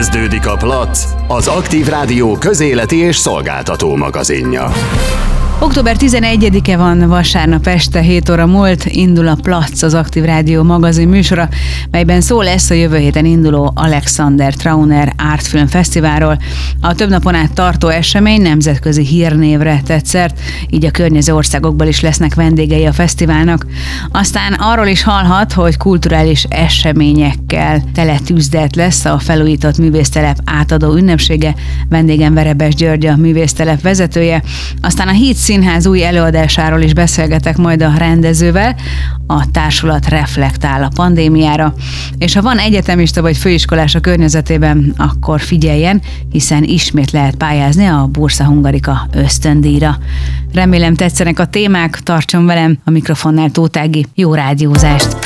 Kezdődik a Plac, az Aktív Rádió közéleti és szolgáltató magazinja. Október 11-e van, vasárnap este 7 óra múlt, indul a Platz, az Aktív Rádió magazin műsora, melyben szó lesz a jövő héten induló Alexander Trauner Artfilm Fesztiválról. A több napon át tartó esemény nemzetközi hírnévre tett szert, így a környező országokból is lesznek vendégei a fesztiválnak. Aztán arról is hallhat, hogy kulturális eseményekkel tele tűzdet lesz a felújított művésztelep átadó ünnepsége, vendégem Verebes György a művésztelep vezetője, aztán a híd Színház új előadásáról is beszélgetek majd a rendezővel. A társulat reflektál a pandémiára, és ha van egyetemista vagy főiskolás a környezetében, akkor figyeljen, hiszen ismét lehet pályázni a Bursa Hungarika ösztöndíjra. Remélem tetszenek a témák, tartson velem a mikrofonnál Tótági. Jó rádiózást!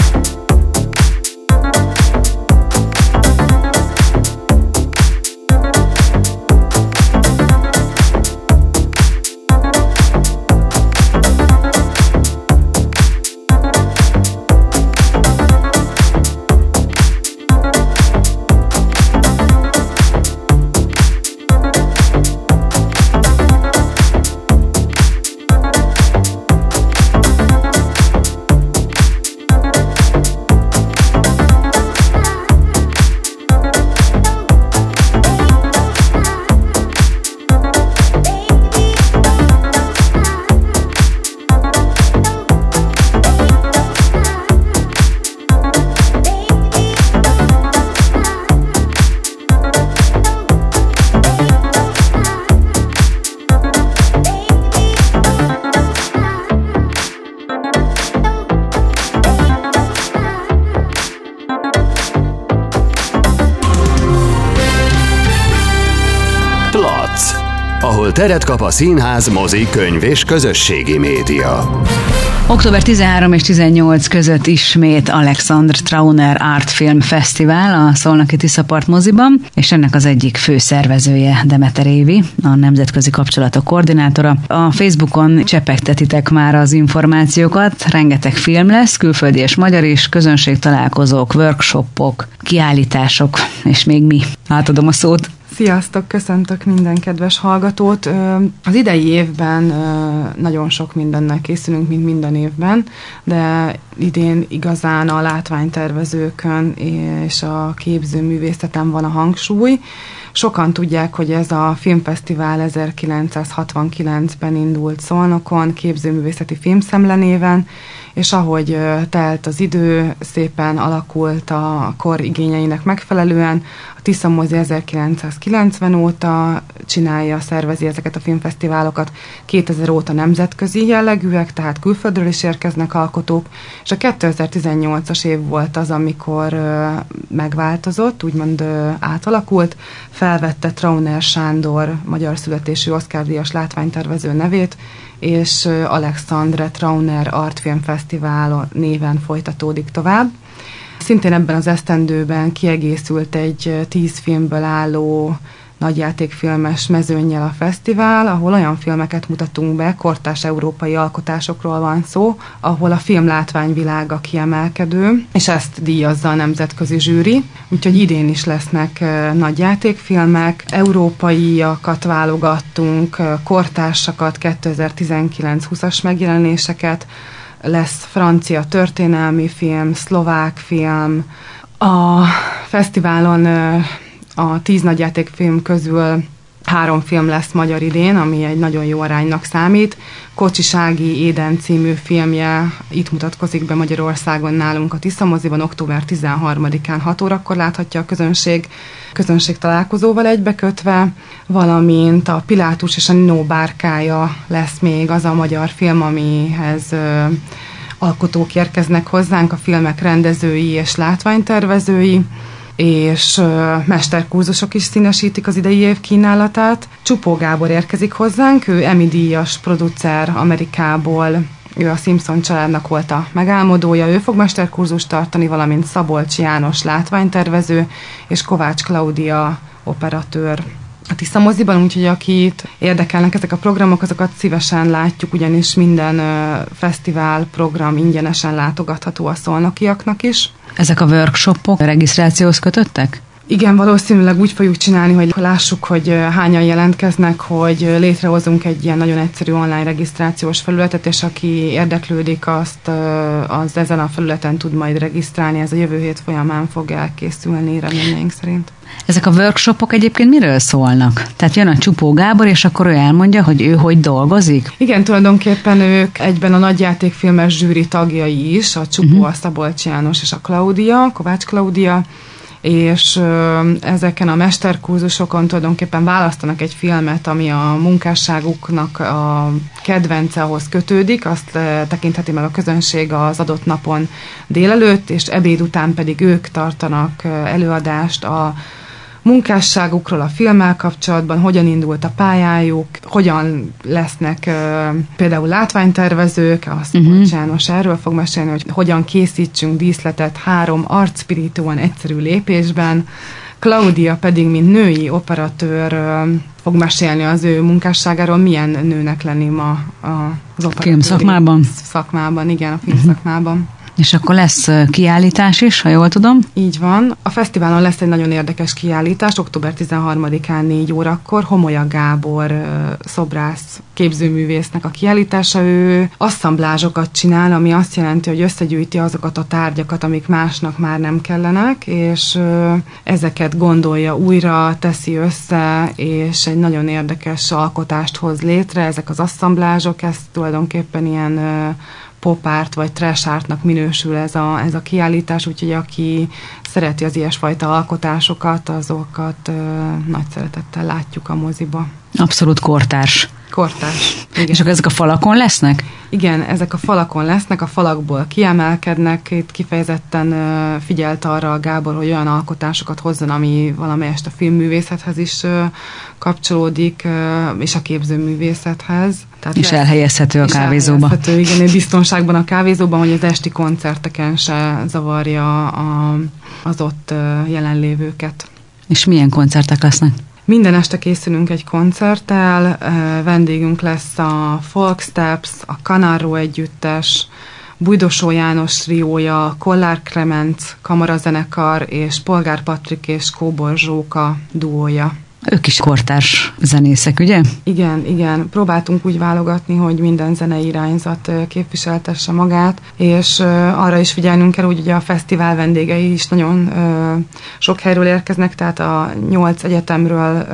Teret kap a színház, mozi, könyv és közösségi média. Október 13 és 18 között ismét Alexandr Trauner Art Film Fesztivál a Szolnoki Tiszapart moziban, és ennek az egyik fő szervezője Demeter Évi, a nemzetközi kapcsolatok koordinátora. A Facebookon csepegtetitek már az információkat, rengeteg film lesz, külföldi és magyar is, közönségtalálkozók, workshopok, kiállítások, és még mi. Átadom a szót. Sziasztok, köszöntök minden kedves hallgatót. Az idei évben nagyon sok mindennel készülünk, mint minden évben, de idén igazán a látványtervezőkön és a képzőművészeten van a hangsúly. Sokan tudják, hogy ez a filmfesztivál 1969-ben indult Szolnokon, képzőművészeti filmszemlenéven, és ahogy telt az idő, szépen alakult a kor igényeinek megfelelően. A Tisza Mozi 1990 óta csinálja, szervezi ezeket a filmfesztiválokat, 2000 óta nemzetközi jellegűek, tehát külföldről is érkeznek alkotók, és a 2018-as év volt az, amikor megváltozott, úgymond átalakult, felvette Trauner Sándor, magyar születésű Oscar-díjas látványtervező nevét, és Alexandre Trauner Artfilm Fesztivál néven folytatódik tovább. Szintén ebben az esztendőben kiegészült egy tíz filmből álló nagyjátékfilmes mezőnnyel a fesztivál, ahol olyan filmeket mutatunk be, kortás európai alkotásokról van szó, ahol a film látványvilága kiemelkedő, és ezt díjazza a nemzetközi zsűri. Úgyhogy idén is lesznek nagyjátékfilmek, európaiakat válogattunk, kortársakat, 2019-20-as megjelenéseket, lesz francia történelmi film, szlovák film, a fesztiválon a tíz nagyjátékfilm közül három film lesz magyar idén, ami egy nagyon jó aránynak számít. Kocsisági Éden című filmje itt mutatkozik be Magyarországon nálunk a Tiszamoziban, október 13-án 6 órakor láthatja a közönség, közönség találkozóval egybekötve, valamint a Pilátus és a Nino bárkája lesz még az a magyar film, amihez ö, alkotók érkeznek hozzánk, a filmek rendezői és látványtervezői és mesterkurzusok is színesítik az idei év kínálatát. Csupó Gábor érkezik hozzánk, ő Emmy díjas producer Amerikából, ő a Simpson családnak volt a megálmodója, ő fog mesterkurzust tartani, valamint Szabolcs János látványtervező, és Kovács Klaudia operatőr a Tisza moziban, úgyhogy akit érdekelnek ezek a programok, azokat szívesen látjuk, ugyanis minden fesztivál program ingyenesen látogatható a szolnokiaknak is. Ezek a workshopok regisztrációhoz kötöttek? Igen, valószínűleg úgy fogjuk csinálni, hogy lássuk, hogy hányan jelentkeznek, hogy létrehozunk egy ilyen nagyon egyszerű online regisztrációs felületet, és aki érdeklődik, azt az ezen a felületen tud majd regisztrálni. Ez a jövő hét folyamán fog elkészülni reményeink szerint. Ezek a workshopok egyébként miről szólnak? Tehát jön a Csupó Gábor, és akkor ő elmondja, hogy ő hogy dolgozik? Igen, tulajdonképpen ők egyben a nagyjátékfilmes zsűri tagjai is, a Csupó, uh-huh. a Szabolcs János és a Klaudia, Kovács Klaudia, és ezeken a mesterkurzusokon tulajdonképpen választanak egy filmet, ami a munkásságuknak a kedvence ahhoz kötődik, azt tekintheti meg a közönség az adott napon délelőtt, és ebéd után pedig ők tartanak előadást a munkásságukról a filmmel kapcsolatban, hogyan indult a pályájuk, hogyan lesznek például látványtervezők, azt uh-huh. János erről fog mesélni, hogy hogyan készítsünk díszletet három arcspirituan egyszerű lépésben, Claudia pedig, mint női operatőr fog mesélni az ő munkásságáról, milyen nőnek lenni ma az operatőr. Film szakmában? Szakmában, igen, a film uh-huh. szakmában. És akkor lesz kiállítás is, ha jól tudom? Így van. A fesztiválon lesz egy nagyon érdekes kiállítás, október 13-án 4 órakor. Homolya Gábor szobrász képzőművésznek a kiállítása. Ő asszamblázsokat csinál, ami azt jelenti, hogy összegyűjti azokat a tárgyakat, amik másnak már nem kellenek, és ezeket gondolja újra, teszi össze, és egy nagyon érdekes alkotást hoz létre. Ezek az asszamblázsok, ez tulajdonképpen ilyen popárt vagy trashártnak minősül ez a, ez a kiállítás, úgyhogy aki szereti az ilyesfajta alkotásokat, azokat ö, nagy szeretettel látjuk a moziba. Abszolút kortárs. Kortárs. Igen. És akkor ezek a falakon lesznek? Igen, ezek a falakon lesznek, a falakból kiemelkednek. Itt kifejezetten figyelt arra a Gábor, hogy olyan alkotásokat hozzon, ami valamelyest a filmművészethez is kapcsolódik, és a képzőművészethez. Tehát és elhelyezhető a kávézóba. Elhelyezhető, igen, biztonságban a kávézóban, hogy az esti koncerteken se zavarja a, az ott jelenlévőket. És milyen koncertek lesznek? Minden este készülünk egy koncerttel, vendégünk lesz a Folk Steps, a Kanaró együttes, Bújdosó János triója, Kollár Kremenc kamarazenekar és Polgár Patrik és Kóbor Zsóka duója. Ők is kortárs zenészek, ugye? Igen, igen. Próbáltunk úgy válogatni, hogy minden zenei irányzat képviseltesse magát, és arra is figyelnünk kell, hogy ugye a fesztivál vendégei is nagyon sok helyről érkeznek, tehát a nyolc egyetemről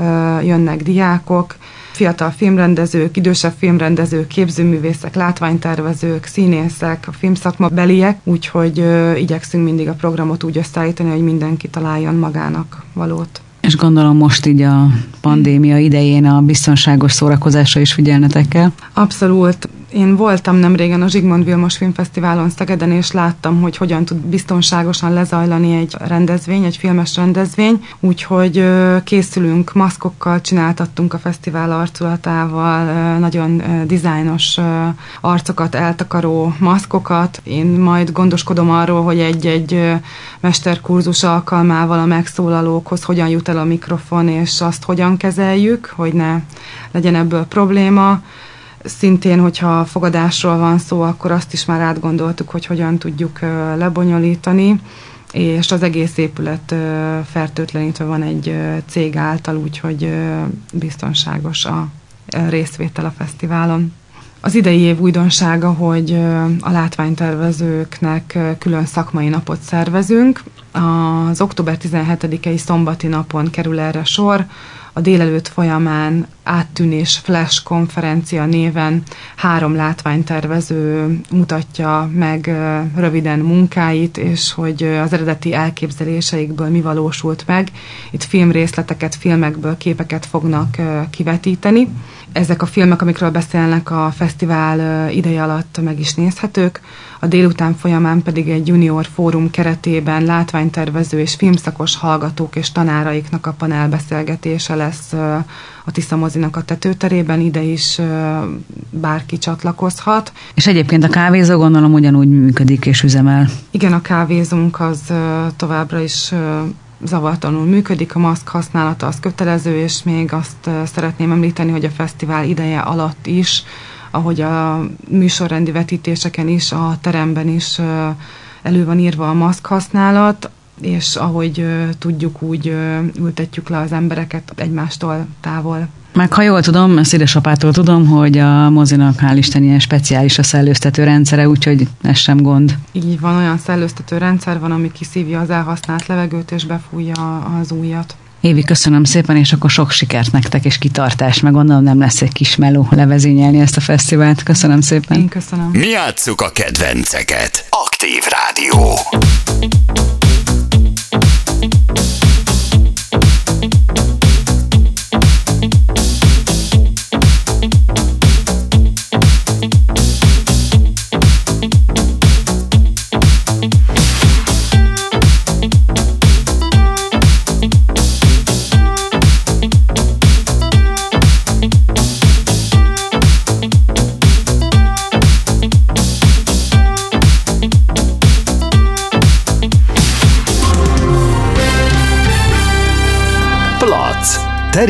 jönnek diákok, fiatal filmrendezők, idősebb filmrendezők, képzőművészek, látványtervezők, színészek, a filmszakma beliek, úgyhogy ö, igyekszünk mindig a programot úgy összeállítani, hogy mindenki találjon magának valót. És gondolom most így a pandémia idején a biztonságos szórakozásra is figyelnetek kell. Abszolút. Én voltam nem régen a Zsigmond Vilmos Filmfesztiválon Szegeden, és láttam, hogy hogyan tud biztonságosan lezajlani egy rendezvény, egy filmes rendezvény, úgyhogy készülünk maszkokkal, csináltattunk a fesztivál arculatával, nagyon dizájnos arcokat eltakaró maszkokat. Én majd gondoskodom arról, hogy egy-egy mesterkurzus alkalmával a megszólalókhoz hogyan jut el a mikrofon, és azt hogyan kezeljük, hogy ne legyen ebből probléma Szintén, hogyha fogadásról van szó, akkor azt is már átgondoltuk, hogy hogyan tudjuk lebonyolítani, és az egész épület fertőtlenítve van egy cég által, úgyhogy biztonságos a részvétel a fesztiválon. Az idei év újdonsága, hogy a látványtervezőknek külön szakmai napot szervezünk. Az október 17-i szombati napon kerül erre sor, a délelőtt folyamán áttűnés flash konferencia néven három látványtervező mutatja meg röviden munkáit, és hogy az eredeti elképzeléseikből mi valósult meg. Itt filmrészleteket, filmekből képeket fognak kivetíteni. Ezek a filmek, amikről beszélnek a fesztivál ideje alatt meg is nézhetők. A délután folyamán pedig egy junior fórum keretében látványtervező és filmszakos hallgatók és tanáraiknak a panelbeszélgetése lesz a Tisza mozinak a tetőterében, ide is bárki csatlakozhat. És egyébként a kávézó gondolom ugyanúgy működik és üzemel. Igen, a kávézunk az továbbra is zavartalanul működik, a maszk használata az kötelező, és még azt szeretném említeni, hogy a fesztivál ideje alatt is, ahogy a műsorrendi vetítéseken is, a teremben is elő van írva a maszk használat, és ahogy tudjuk, úgy ültetjük le az embereket egymástól távol. Meg ha jól tudom, ezt édesapától tudom, hogy a mozinak hál' Isten ilyen speciális a szellőztető rendszere, úgyhogy ez sem gond. Így van, olyan szellőztető rendszer van, ami kiszívja az elhasznált levegőt és befújja az újat. Évi, köszönöm szépen, és akkor sok sikert nektek, és kitartás, meg gondolom nem lesz egy kis meló levezényelni ezt a fesztivált. Köszönöm szépen. Én köszönöm. Mi játsszuk a kedvenceket. Aktív Rádió.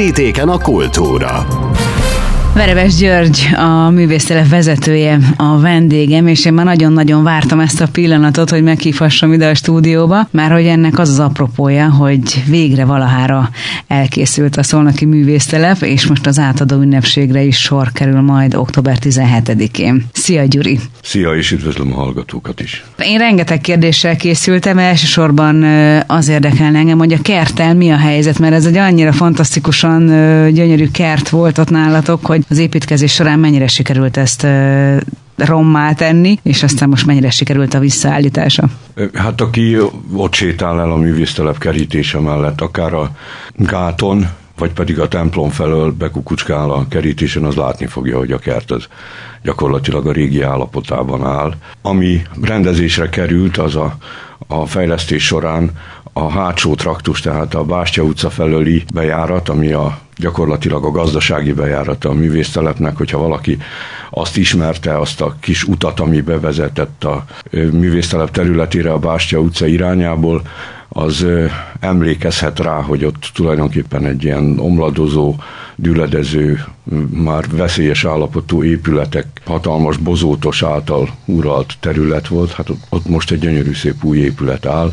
Terítéken a kultúra. Vereves György, a művésztelep vezetője, a vendégem, és én már nagyon-nagyon vártam ezt a pillanatot, hogy meghívhassam ide a stúdióba, már hogy ennek az az apropója, hogy végre valahára elkészült a Szolnoki Művésztelep, és most az átadó ünnepségre is sor kerül majd október 17-én. Szia Gyuri! Szia, és üdvözlöm a hallgatókat is! Én rengeteg kérdéssel készültem, elsősorban az érdekelne engem, hogy a kertel mi a helyzet, mert ez egy annyira fantasztikusan gyönyörű kert volt ott nálatok, hogy az építkezés során mennyire sikerült ezt rommá tenni, és aztán most mennyire sikerült a visszaállítása? Hát aki ott sétál el a művésztelep kerítése mellett, akár a gáton, vagy pedig a templom felől bekukucskál a kerítésen, az látni fogja, hogy a kert az gyakorlatilag a régi állapotában áll. Ami rendezésre került, az a, a fejlesztés során a hátsó traktus, tehát a Bástya utca felőli bejárat, ami a gyakorlatilag a gazdasági bejárata a művésztelepnek, hogyha valaki azt ismerte, azt a kis utat, ami bevezetett a művésztelep területére a Bástya utca irányából, az emlékezhet rá, hogy ott tulajdonképpen egy ilyen omladozó, düledező, már veszélyes állapotú épületek, hatalmas bozótos által uralt terület volt, hát ott most egy gyönyörű szép új épület áll.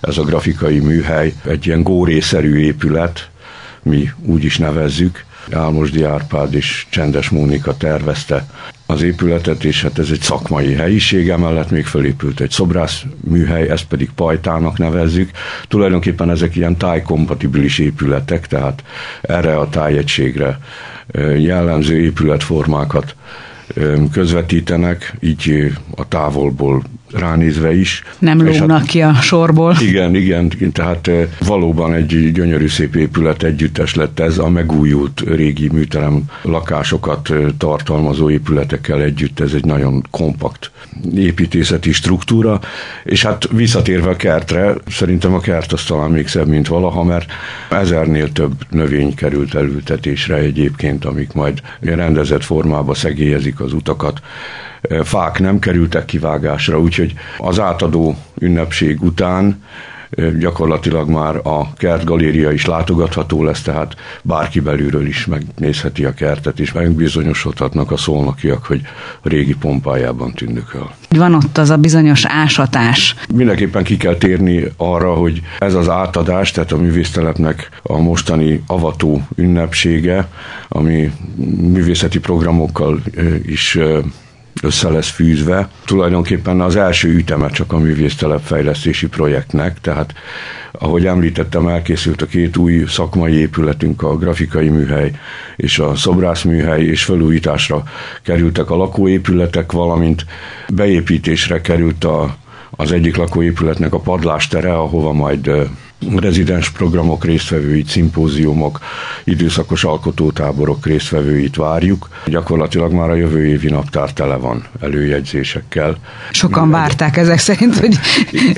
Ez a grafikai műhely, egy ilyen górészerű épület, mi úgy is nevezzük. Álmosdi Árpád és Csendes Mónika tervezte az épületet, és hát ez egy szakmai helyiség, emellett még fölépült egy szobrász műhely, ezt pedig pajtának nevezzük. Tulajdonképpen ezek ilyen tájkompatibilis épületek, tehát erre a tájegységre jellemző épületformákat közvetítenek, így a távolból ránézve is. Nem hát lónak hát, ki a sorból. Igen, igen, tehát valóban egy gyönyörű szép épület együttes lett ez, a megújult régi műterem lakásokat tartalmazó épületekkel együtt, ez egy nagyon kompakt építészeti struktúra, és hát visszatérve a kertre, szerintem a kert az talán még szebb, mint valaha, mert ezernél több növény került elültetésre egyébként, amik majd rendezett formába szegélyezik az utakat fák nem kerültek kivágásra, úgyhogy az átadó ünnepség után gyakorlatilag már a kertgaléria is látogatható lesz, tehát bárki belülről is megnézheti a kertet, és megbizonyosodhatnak a szolnokiak, hogy a régi pompájában tündököl. Van ott az a bizonyos ásatás. Mindenképpen ki kell térni arra, hogy ez az átadás, tehát a művésztelepnek a mostani avató ünnepsége, ami művészeti programokkal is össze lesz fűzve. Tulajdonképpen az első üteme csak a művésztelep fejlesztési projektnek, tehát ahogy említettem, elkészült a két új szakmai épületünk, a grafikai műhely és a szobrászműhely, és felújításra kerültek a lakóépületek, valamint beépítésre került a, az egyik lakóépületnek a padlástere, ahova majd rezidens programok résztvevőit, szimpóziumok, időszakos alkotótáborok résztvevőit várjuk. Gyakorlatilag már a jövő évi naptár tele van előjegyzésekkel. Sokan várták ezek szerint, hogy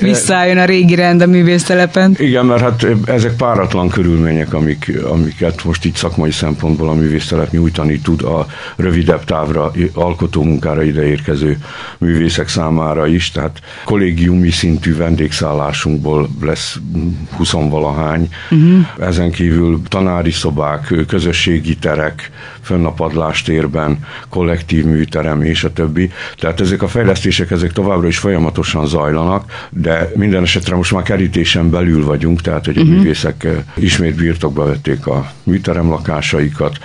visszaálljon a régi rend a művésztelepen. Igen, mert hát ezek páratlan körülmények, amik, amiket most itt szakmai szempontból a művésztelep nyújtani tud a rövidebb távra alkotó munkára ideérkező művészek számára is, tehát kollégiumi szintű vendégszállásunkból lesz huszonvalahány. Uh-huh. Ezen kívül tanári szobák, közösségi terek, fönn a padlástérben, kollektív műterem és a többi. Tehát ezek a fejlesztések ezek továbbra is folyamatosan zajlanak, de minden esetre most már kerítésen belül vagyunk, tehát hogy a uh-huh. művészek ismét birtokba vették a műterem lakásaikat,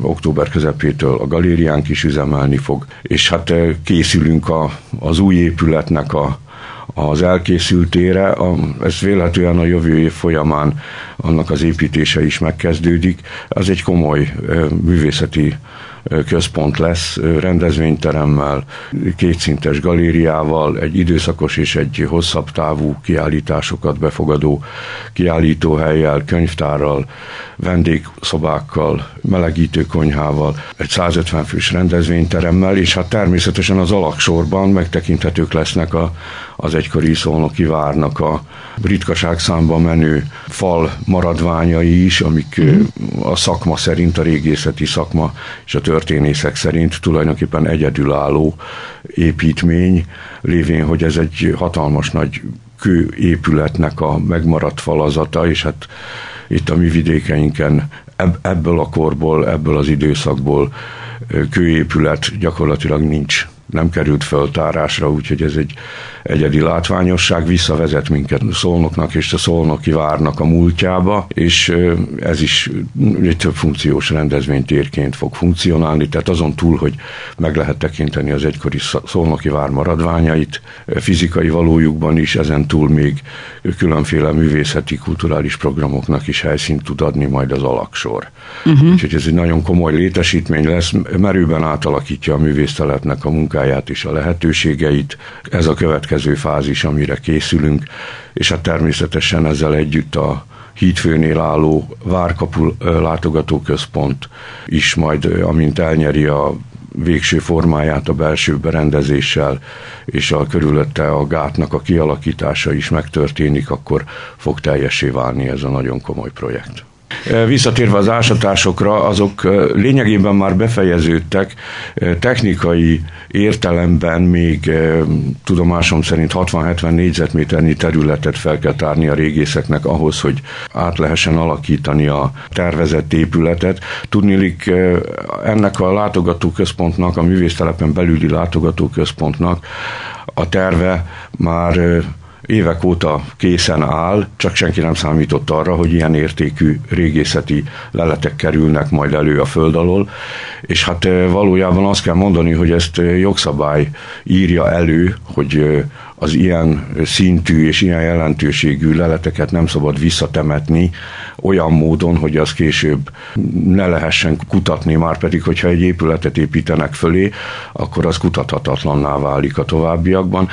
október közepétől a galériánk is üzemelni fog, és hát készülünk a, az új épületnek a az elkészültére, ez vélhetően a jövő év folyamán annak az építése is megkezdődik. Az egy komoly művészeti központ lesz rendezvényteremmel, kétszintes galériával, egy időszakos és egy hosszabb távú kiállításokat befogadó kiállítóhelyjel, könyvtárral, vendégszobákkal, melegítőkonyhával, egy 150 fős rendezvényteremmel, és hát természetesen az alaksorban megtekinthetők lesznek a, az egykori szolnoki várnak a ritkaság számba menő fal maradványai is, amik mm. a szakma szerint, a régészeti szakma és a történészek szerint tulajdonképpen egyedülálló építmény, lévén, hogy ez egy hatalmas nagy kőépületnek a megmaradt falazata, és hát itt a mi vidékeinken ebből a korból, ebből az időszakból kőépület gyakorlatilag nincs nem került föltárásra, úgyhogy ez egy egyedi látványosság, visszavezet minket Szolnoknak és a Szolnoki várnak a múltjába, és ez is egy több funkciós rendezvénytérként fog funkcionálni, tehát azon túl, hogy meg lehet tekinteni az egykori Szolnoki vár maradványait, fizikai valójukban is, ezen túl még különféle művészeti, kulturális programoknak is helyszínt tud adni majd az alaksor. Uh-huh. Úgyhogy ez egy nagyon komoly létesítmény lesz, merőben átalakítja a művésztelepnek a munkáját és a lehetőségeit. Ez a következő fázis, amire készülünk, és hát természetesen ezzel együtt a hídfőnél álló Várkapu látogatóközpont is majd, amint elnyeri a végső formáját a belső berendezéssel, és a körülötte a gátnak a kialakítása is megtörténik, akkor fog teljesé válni ez a nagyon komoly projekt. Visszatérve az ásatásokra, azok lényegében már befejeződtek, technikai értelemben még tudomásom szerint 60-70 négyzetméternyi területet fel kell tárni a régészeknek ahhoz, hogy át lehessen alakítani a tervezett épületet. Tudnilik ennek a látogatóközpontnak, a művésztelepen belüli látogatóközpontnak a terve már évek óta készen áll, csak senki nem számított arra, hogy ilyen értékű régészeti leletek kerülnek majd elő a föld alól, és hát eh, valójában azt kell mondani, hogy ezt eh, jogszabály írja elő, hogy eh, az ilyen szintű és ilyen jelentőségű leleteket nem szabad visszatemetni olyan módon, hogy az később ne lehessen kutatni, már pedig, hogyha egy épületet építenek fölé, akkor az kutathatatlanná válik a továbbiakban.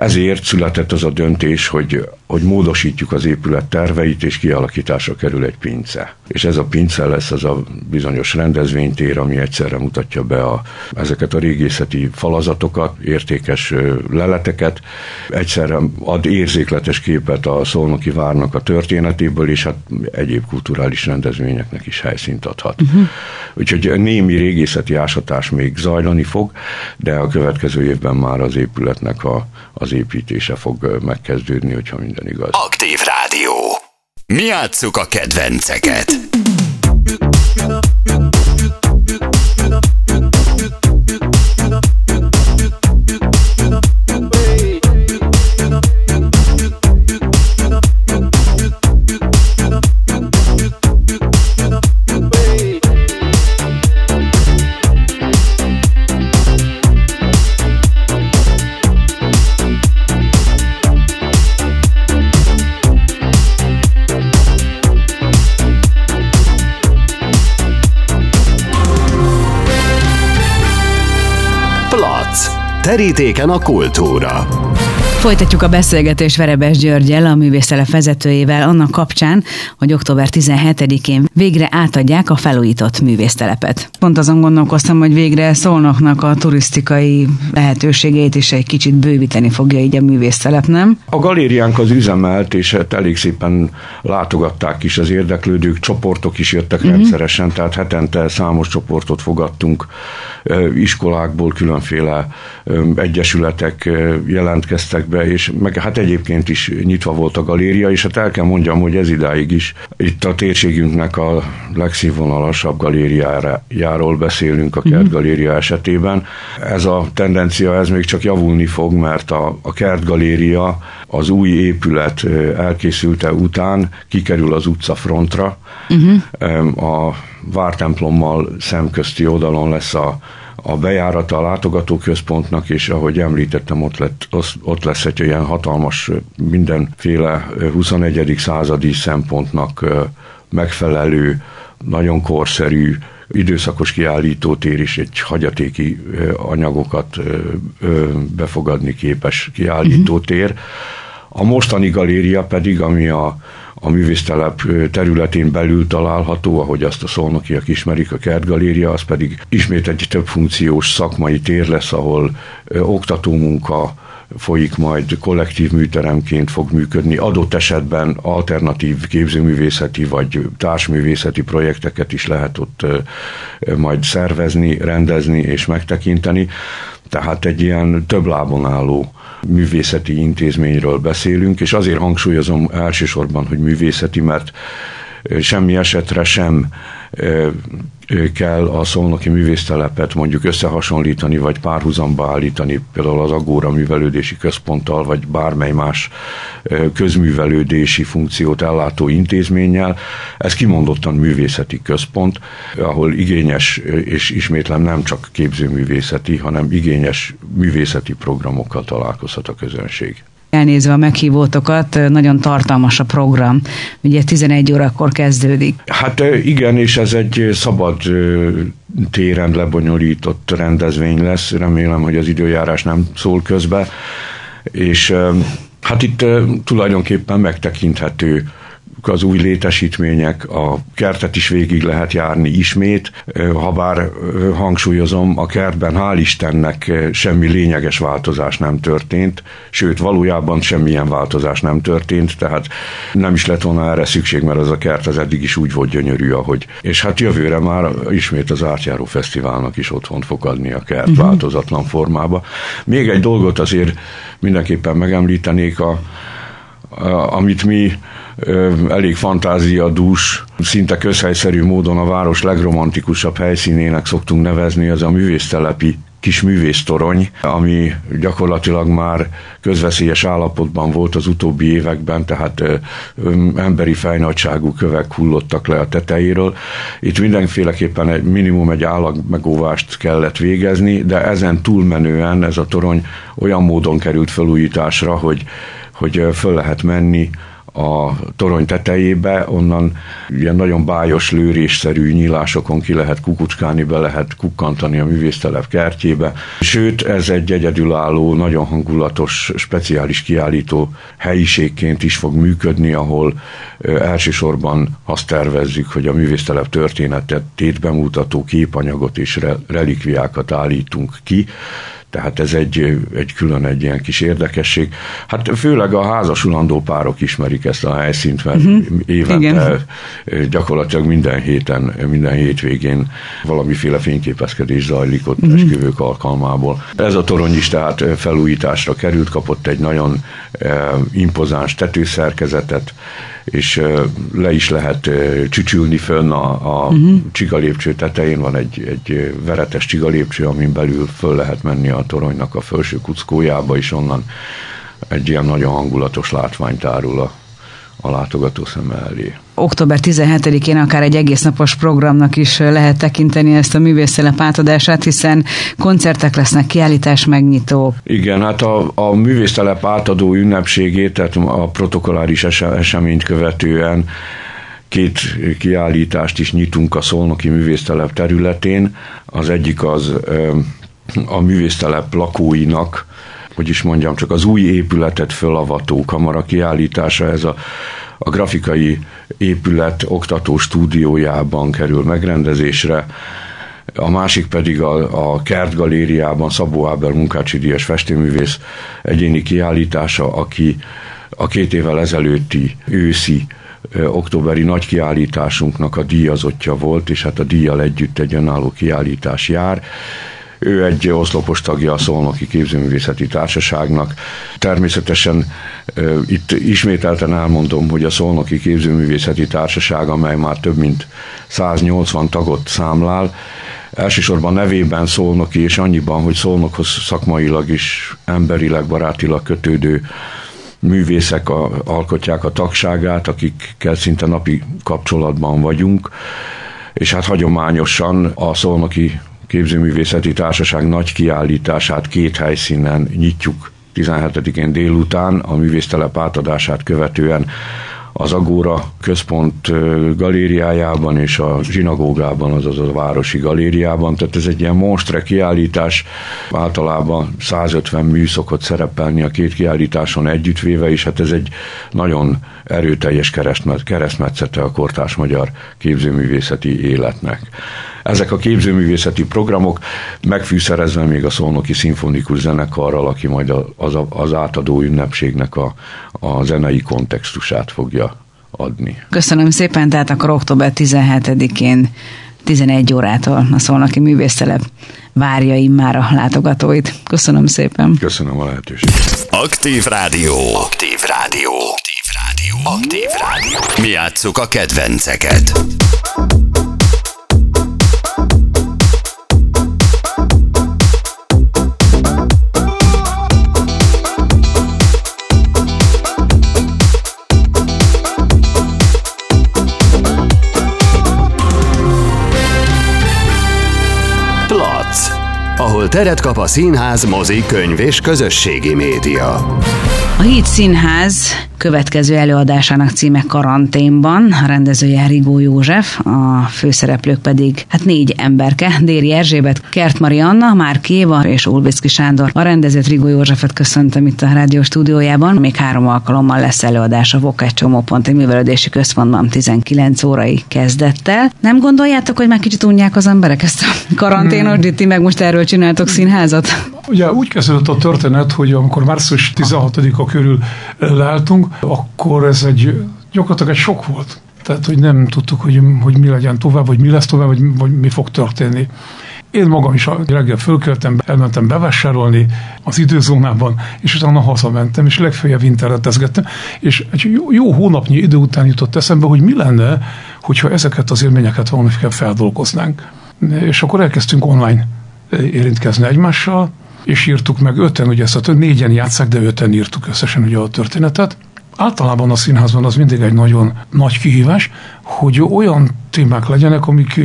Ezért született az a döntés, hogy, hogy módosítjuk az épület terveit, és kialakításra kerül egy pince. És ez a pince lesz az a bizonyos rendezvénytér, ami egyszerre mutatja be a, ezeket a régészeti falazatokat, értékes leleteket, egyszerre ad érzékletes képet a Szolnoki várnak a történetéből, és hát egyéb kulturális rendezvényeknek is helyszínt adhat. Uh-huh. Úgyhogy némi régészeti ásatás még zajlani fog, de a következő évben már az épületnek a, az építése fog megkezdődni, hogyha minden igaz. Aktív Rádió. Mi játsszuk a kedvenceket. Terítéken a kultúra. Folytatjuk a beszélgetést Verebes Györgyel, a művésztelep vezetőjével annak kapcsán, hogy október 17-én végre átadják a felújított művésztelepet. Pont azon gondolkoztam, hogy végre szólnoknak a turisztikai lehetőségeit is egy kicsit bővíteni fogja így a művésztelep, nem? A galériánk az üzemelt, és hát elég szépen látogatták is az érdeklődők, csoportok is jöttek uh-huh. rendszeresen, tehát hetente számos csoportot fogadtunk iskolákból, különféle egyesületek jelentkeztek be, és meg hát egyébként is nyitva volt a galéria, és hát el kell mondjam, hogy ez idáig is itt a térségünknek a legszínvonalasabb galériájáról beszélünk a kertgaléria esetében. Ez a tendencia, ez még csak javulni fog, mert a, a kertgaléria az új épület elkészülte után kikerül az utcafrontra. Uh-huh. A vártemplommal szemközti oldalon lesz a, a bejárata a látogatóközpontnak, és ahogy említettem, ott, lett, ott lesz egy ilyen hatalmas, mindenféle 21. századi szempontnak megfelelő, nagyon korszerű, időszakos kiállítótér is egy hagyatéki anyagokat befogadni képes kiállítótér. A mostani galéria pedig, ami a a művésztelep területén belül található, ahogy azt a szolnokiak ismerik, a kertgaléria, az pedig ismét egy több funkciós szakmai tér lesz, ahol oktatómunka, folyik majd kollektív műteremként fog működni, adott esetben alternatív képzőművészeti vagy társművészeti projekteket is lehet ott majd szervezni, rendezni és megtekinteni. Tehát egy ilyen több lábon álló művészeti intézményről beszélünk, és azért hangsúlyozom elsősorban, hogy művészeti, mert semmi esetre sem kell a szolnoki művésztelepet mondjuk összehasonlítani, vagy párhuzamba állítani például az Agóra művelődési központtal, vagy bármely más közművelődési funkciót ellátó intézménnyel. Ez kimondottan művészeti központ, ahol igényes, és ismétlem nem csak képzőművészeti, hanem igényes művészeti programokkal találkozhat a közönség. Elnézve a meghívótokat, nagyon tartalmas a program. Ugye 11 órakor kezdődik. Hát igen, és ez egy szabad téren lebonyolított rendezvény lesz. Remélem, hogy az időjárás nem szól közbe. És hát itt tulajdonképpen megtekinthető az új létesítmények, a kertet is végig lehet járni ismét, ha bár hangsúlyozom, a kertben hál' Istennek semmi lényeges változás nem történt, sőt valójában semmilyen változás nem történt, tehát nem is lett volna erre szükség, mert az a kert az eddig is úgy volt gyönyörű, ahogy. És hát jövőre már ismét az Átjáró Fesztiválnak is otthon fog adni a kert uh-huh. változatlan formába. Még egy dolgot azért mindenképpen megemlítenék, a, amit mi elég fantáziadús, szinte közhelyszerű módon a város legromantikusabb helyszínének szoktunk nevezni, az a művésztelepi kis művésztorony, ami gyakorlatilag már közveszélyes állapotban volt az utóbbi években, tehát emberi fejnagyságú kövek hullottak le a tetejéről. Itt mindenféleképpen egy minimum egy állag megóvást kellett végezni, de ezen túlmenően ez a torony olyan módon került felújításra, hogy, hogy föl lehet menni a torony tetejébe, onnan ilyen nagyon bájos lőrésszerű nyílásokon ki lehet kukucskálni, be lehet kukkantani a művésztelep kertjébe. Sőt, ez egy egyedülálló, nagyon hangulatos, speciális kiállító helyiségként is fog működni, ahol elsősorban azt tervezzük, hogy a művésztelep történetét bemutató képanyagot és relikviákat állítunk ki, tehát ez egy, egy külön egy ilyen kis érdekesség. Hát főleg a házasulandó párok ismerik ezt a helyszínt, mert uh-huh. évente Igen. gyakorlatilag minden héten, minden hétvégén valamiféle fényképezkedés zajlik ott uh-huh. esküvők alkalmából. Ez a torony is tehát felújításra került, kapott egy nagyon eh, impozáns tetőszerkezetet, és le is lehet csücsülni fönn a, a uh-huh. csigalépcső tetején, van egy, egy veretes csigalépcső, amin belül föl lehet menni a toronynak a felső kuckójába, és onnan egy ilyen nagyon hangulatos látványt árul a, a látogató szeme elé. Október 17-én akár egy egész napos programnak is lehet tekinteni ezt a művészelep átadását, hiszen koncertek lesznek, kiállítás megnyitók. Igen, hát a, a művésztelep átadó ünnepségét, tehát a protokolláris eseményt követően két kiállítást is nyitunk a Szolnoki művésztelep területén. Az egyik az a művésztelep lakóinak, hogy is mondjam, csak az új épületet fölavató kamara kiállítása, ez a, a grafikai épület oktató stúdiójában kerül megrendezésre, a másik pedig a, a Kert Galériában Szabó Áber Munkácsi Díjas festőművész egyéni kiállítása, aki a két évvel ezelőtti őszi októberi nagy kiállításunknak a díjazottja volt, és hát a díjjal együtt egy önálló kiállítás jár Ő egy oszlopos tagja a Szolnoki Képzőművészeti Társaságnak. Természetesen itt ismételten elmondom, hogy a Szolnoki Képzőművészeti Társaság, amely már több mint 180 tagot számlál, elsősorban nevében Szolnoki, és annyiban, hogy Szolnokhoz szakmailag is, emberileg, barátilag kötődő művészek a, alkotják a tagságát, akikkel szinte napi kapcsolatban vagyunk, és hát hagyományosan a Szolnoki Képzőművészeti Társaság nagy kiállítását két helyszínen nyitjuk 17-én délután, a művésztelep átadását követően az Agóra központ galériájában és a zsinagógában, azaz a városi galériában. Tehát ez egy ilyen monstre kiállítás. Általában 150 mű szokott szerepelni a két kiállításon együttvéve, és hát ez egy nagyon erőteljes keresztmetszete a kortás magyar képzőművészeti életnek. Ezek a képzőművészeti programok megfűszerezve még a Szolnoki Szimfonikus Zenekarral, aki majd az, az átadó ünnepségnek a, a zenei kontextusát fogja adni. Köszönöm szépen, tehát akkor október 17-én 11 órától a Szolnoki Művésztelep várja immár a látogatóit. Köszönöm szépen. Köszönöm a lehetőséget. Aktív Rádió. Aktív Rádió. Aktív Rádió. Aktív Rádió. Mi játsszuk a kedvenceket. Ahol teret kap a színház, mozi, könyv és közösségi média. A Híd Színház következő előadásának címe Karanténban, a rendezője Rigó József, a főszereplők pedig hát négy emberke, Déri Erzsébet, Kert Marianna, Márk Éva és Ulbicki Sándor. A rendezőt Rigó Józsefet köszöntöm itt a rádió stúdiójában. Még három alkalommal lesz előadás a Vokács Csomóponti Művelődési Központban 19 órai kezdettel. Nem gondoljátok, hogy már kicsit unják az emberek ezt a karanténos, hmm. ti meg most erről csináltok színházat? Ugye úgy kezdődött a történet, hogy amikor március 16-a körül leálltunk, akkor ez egy gyakorlatilag egy sok volt. Tehát, hogy nem tudtuk, hogy, hogy mi legyen tovább, vagy mi lesz tovább, vagy, vagy mi fog történni. Én magam is reggel fölkeltem, elmentem bevásárolni az időzónában, és utána hazamentem, és legfeljebb internetezgettem, és egy jó, jó hónapnyi idő után jutott eszembe, hogy mi lenne, hogyha ezeket az élményeket valamiféle feldolgoznánk. És akkor elkezdtünk online érintkezni egymással, és írtuk meg öten, ugye ezt a négyen játszák, de öten írtuk összesen ugye a történetet. Általában a színházban az mindig egy nagyon nagy kihívás, hogy olyan témák legyenek, amik,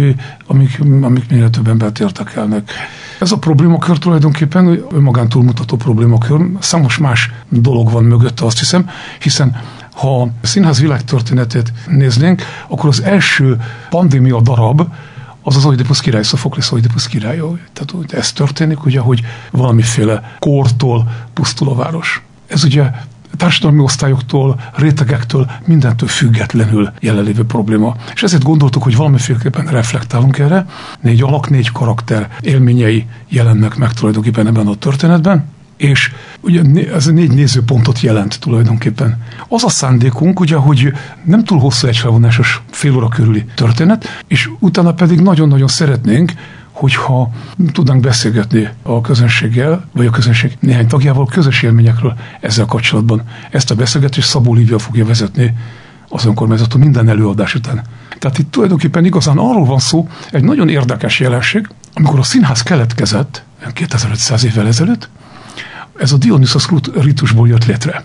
amik, amik minél több embert érdekelnek. Ez a problémakör tulajdonképpen önmagán túlmutató problémakör, számos más dolog van mögötte, azt hiszem, hiszen ha a színház világtörténetét néznénk, akkor az első pandémia darab, az az Oidipus király, Szophoklész Oidipus király. Tehát hogy ez történik, ugye, hogy valamiféle kortól pusztul a város. Ez ugye társadalmi osztályoktól, rétegektől, mindentől függetlenül jelenlévő probléma. És ezért gondoltuk, hogy valamiféleképpen reflektálunk erre. Négy alak, négy karakter élményei jelennek meg tulajdonképpen ebben a történetben és ugye ez négy nézőpontot jelent tulajdonképpen. Az a szándékunk, ugye, hogy nem túl hosszú egyfelvonásos fél óra körüli történet, és utána pedig nagyon-nagyon szeretnénk, hogyha tudnánk beszélgetni a közönséggel, vagy a közönség néhány tagjával közös élményekről ezzel kapcsolatban. Ezt a beszélgetést Szabó Lívia fogja vezetni az önkormányzaton minden előadás után. Tehát itt tulajdonképpen igazán arról van szó, egy nagyon érdekes jelenség, amikor a színház keletkezett, 2500 évvel ezelőtt, ez a Dionysos ritusból jött létre.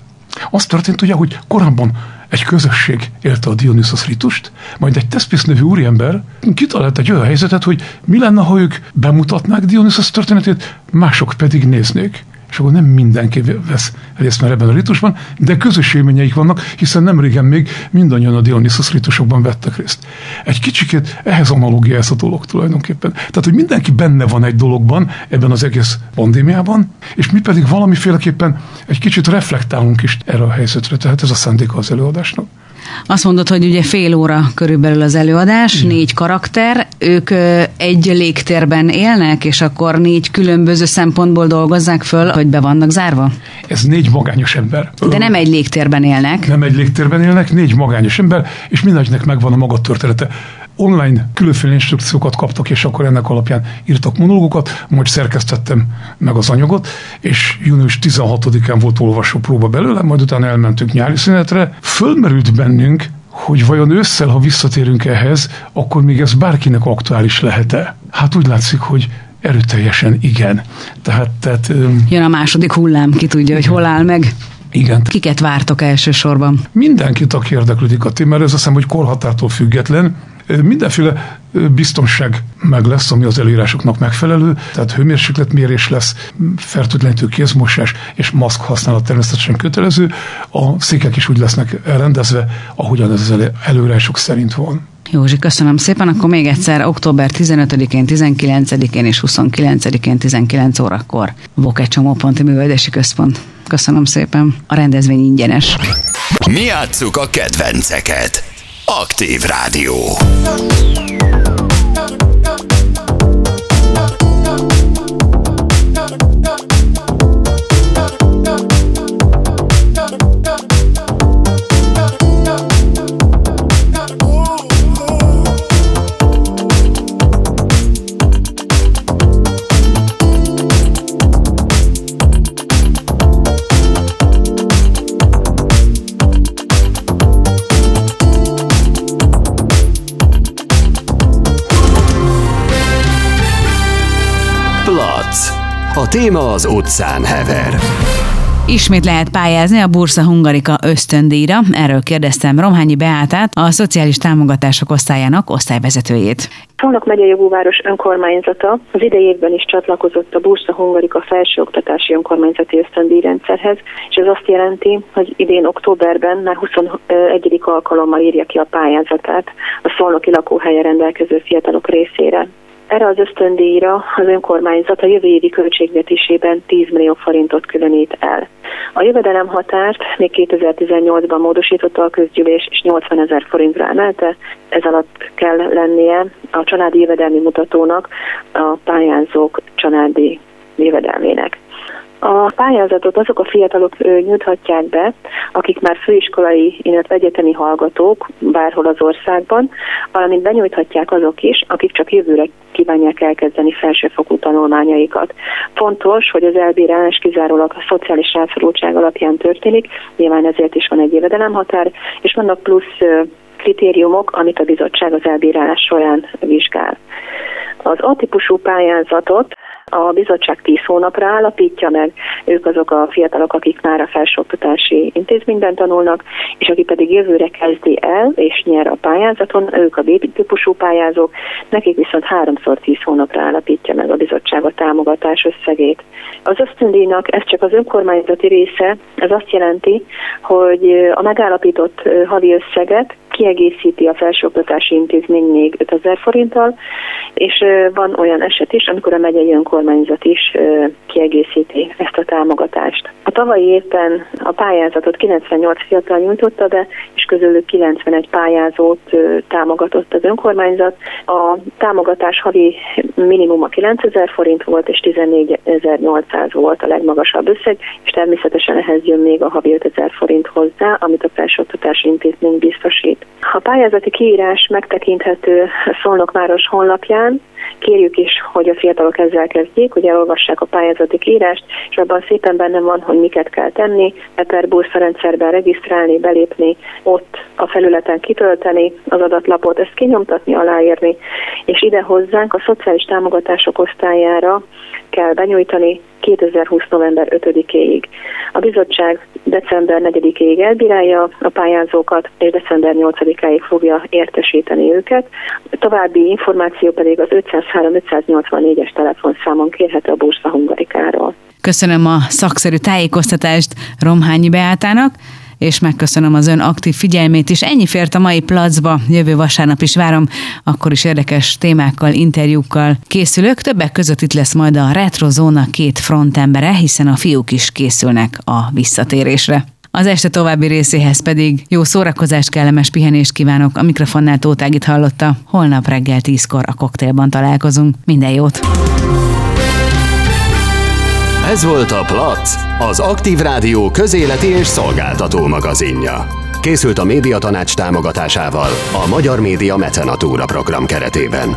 Az történt ugye, hogy korábban egy közösség élte a Dionysos ritust, majd egy Tespis nevű úriember kitalált egy olyan helyzetet, hogy mi lenne, ha ők bemutatnák Dionysos történetét, mások pedig néznék és akkor nem mindenki vesz részt már ebben a ritusban, de közös élményeik vannak, hiszen nem régen még mindannyian a Dionysus ritusokban vettek részt. Egy kicsikét ehhez analógia ez a dolog tulajdonképpen. Tehát, hogy mindenki benne van egy dologban, ebben az egész pandémiában, és mi pedig valamiféleképpen egy kicsit reflektálunk is erre a helyzetre, tehát ez a szándéka az előadásnak. Azt mondod, hogy ugye fél óra körülbelül az előadás, Igen. négy karakter, ők egy légtérben élnek, és akkor négy különböző szempontból dolgozzák föl, hogy be vannak zárva? Ez négy magányos ember. De nem egy légtérben élnek. Nem egy légtérben élnek, négy magányos ember, és mindegynek megvan a maga története online különféle instrukciókat kaptak, és akkor ennek alapján írtak monológokat, majd szerkesztettem meg az anyagot, és június 16-án volt olvasó próba belőle, majd utána elmentünk nyári szünetre. Fölmerült bennünk, hogy vajon ősszel, ha visszatérünk ehhez, akkor még ez bárkinek aktuális lehet-e? Hát úgy látszik, hogy erőteljesen igen. Tehát, tehát, Jön a második hullám, ki tudja, hogy hol áll meg. Igen. Kiket vártok elsősorban? Mindenkit, aki érdeklődik a témára, ez azt hiszem, hogy korhatártól független, mindenféle biztonság meg lesz, ami az előírásoknak megfelelő, tehát hőmérsékletmérés lesz, fertőtlenítő kézmosás és maszk használat természetesen kötelező. A székek is úgy lesznek elrendezve, ahogyan ez az előírások szerint van. Józsi, köszönöm szépen. Akkor még egyszer október 15-én, 19-én és 29-én 19 órakor Boke Csomóponti Művelési Központ. Köszönöm szépen. A rendezvény ingyenes. Mi játsszuk a kedvenceket. Aktív Rádió. Téma az utcán hever. Ismét lehet pályázni a Bursa Hungarika ösztöndíjra. Erről kérdeztem Romhányi Beátát, a Szociális Támogatások Osztályának osztályvezetőjét. Szolnok megye jogúváros önkormányzata az idei évben is csatlakozott a Bursa Hungarika felsőoktatási önkormányzati ösztöndíjrendszerhez, és ez azt jelenti, hogy idén októberben már 21. alkalommal írja ki a pályázatát a szolnoki lakóhelye rendelkező fiatalok részére. Erre az ösztöndíjra az önkormányzat a jövő évi költségvetésében 10 millió forintot különít el. A jövedelem határt még 2018-ban módosította a közgyűlés, és 80 ezer forintra emelte. Ez alatt kell lennie a családi jövedelmi mutatónak a pályázók családi jövedelmének. A pályázatot azok a fiatalok nyújthatják be, akik már főiskolai, illetve egyetemi hallgatók bárhol az országban, valamint benyújthatják azok is, akik csak jövőre kívánják elkezdeni felsőfokú tanulmányaikat. Fontos, hogy az elbírálás kizárólag a szociális rászorultság alapján történik, nyilván ezért is van egy jövedelemhatár, és vannak plusz kritériumok, amit a bizottság az elbírálás során vizsgál. Az A-típusú pályázatot a bizottság 10 hónapra állapítja meg, ők azok a fiatalok, akik már a felsőoktatási intézményben tanulnak, és aki pedig jövőre kezdi el és nyer a pályázaton, ők a B-típusú pályázók, nekik viszont háromszor 10 hónapra állapítja meg a bizottság a támogatás összegét. Az ösztöndíjnak ez csak az önkormányzati része, ez azt jelenti, hogy a megállapított havi összeget kiegészíti a felsőoktatási intézmény még 5000 forinttal, és van olyan eset is, amikor a megyei önkormányzat is kiegészíti ezt a támogatást. A tavalyi évben a pályázatot 98 fiatal nyújtotta be, és közülük 91 pályázót támogatott az önkormányzat. A támogatás havi minimuma 9000 forint volt, és 14800 volt a legmagasabb összeg, és természetesen ehhez jön még a havi 5000 forint hozzá, amit a felsőoktatási intézmény biztosít. A pályázati kiírás megtekinthető Szolnokváros honlapján, kérjük is, hogy a fiatalok ezzel kezdjék, hogy elolvassák a pályázati kiírást, és abban szépen benne van, hogy miket kell tenni, per rendszerben regisztrálni, belépni, ott a felületen kitölteni az adatlapot, ezt kinyomtatni, aláírni, és ide hozzánk a szociális támogatások osztályára kell benyújtani 2020. november 5-éig. A bizottság december 4-ig elbírálja a pályázókat, és december 8-áig fogja értesíteni őket. További információ pedig az 503-584-es telefonszámon kérhető a Bursa Hungarikáról. Köszönöm a szakszerű tájékoztatást Romhányi Beátának és megköszönöm az ön aktív figyelmét is. Ennyi fért a mai placba, jövő vasárnap is várom, akkor is érdekes témákkal, interjúkkal készülök. Többek között itt lesz majd a Retro Zóna két frontembere, hiszen a fiúk is készülnek a visszatérésre. Az este további részéhez pedig jó szórakozást, kellemes pihenést kívánok. A mikrofonnál Tótágit hallotta. Holnap reggel tízkor a koktélban találkozunk. Minden jót! Ez volt a Plac, az Aktív Rádió közéleti és szolgáltató magazinja. Készült a médiatanács támogatásával a Magyar Média Mecenatúra program keretében.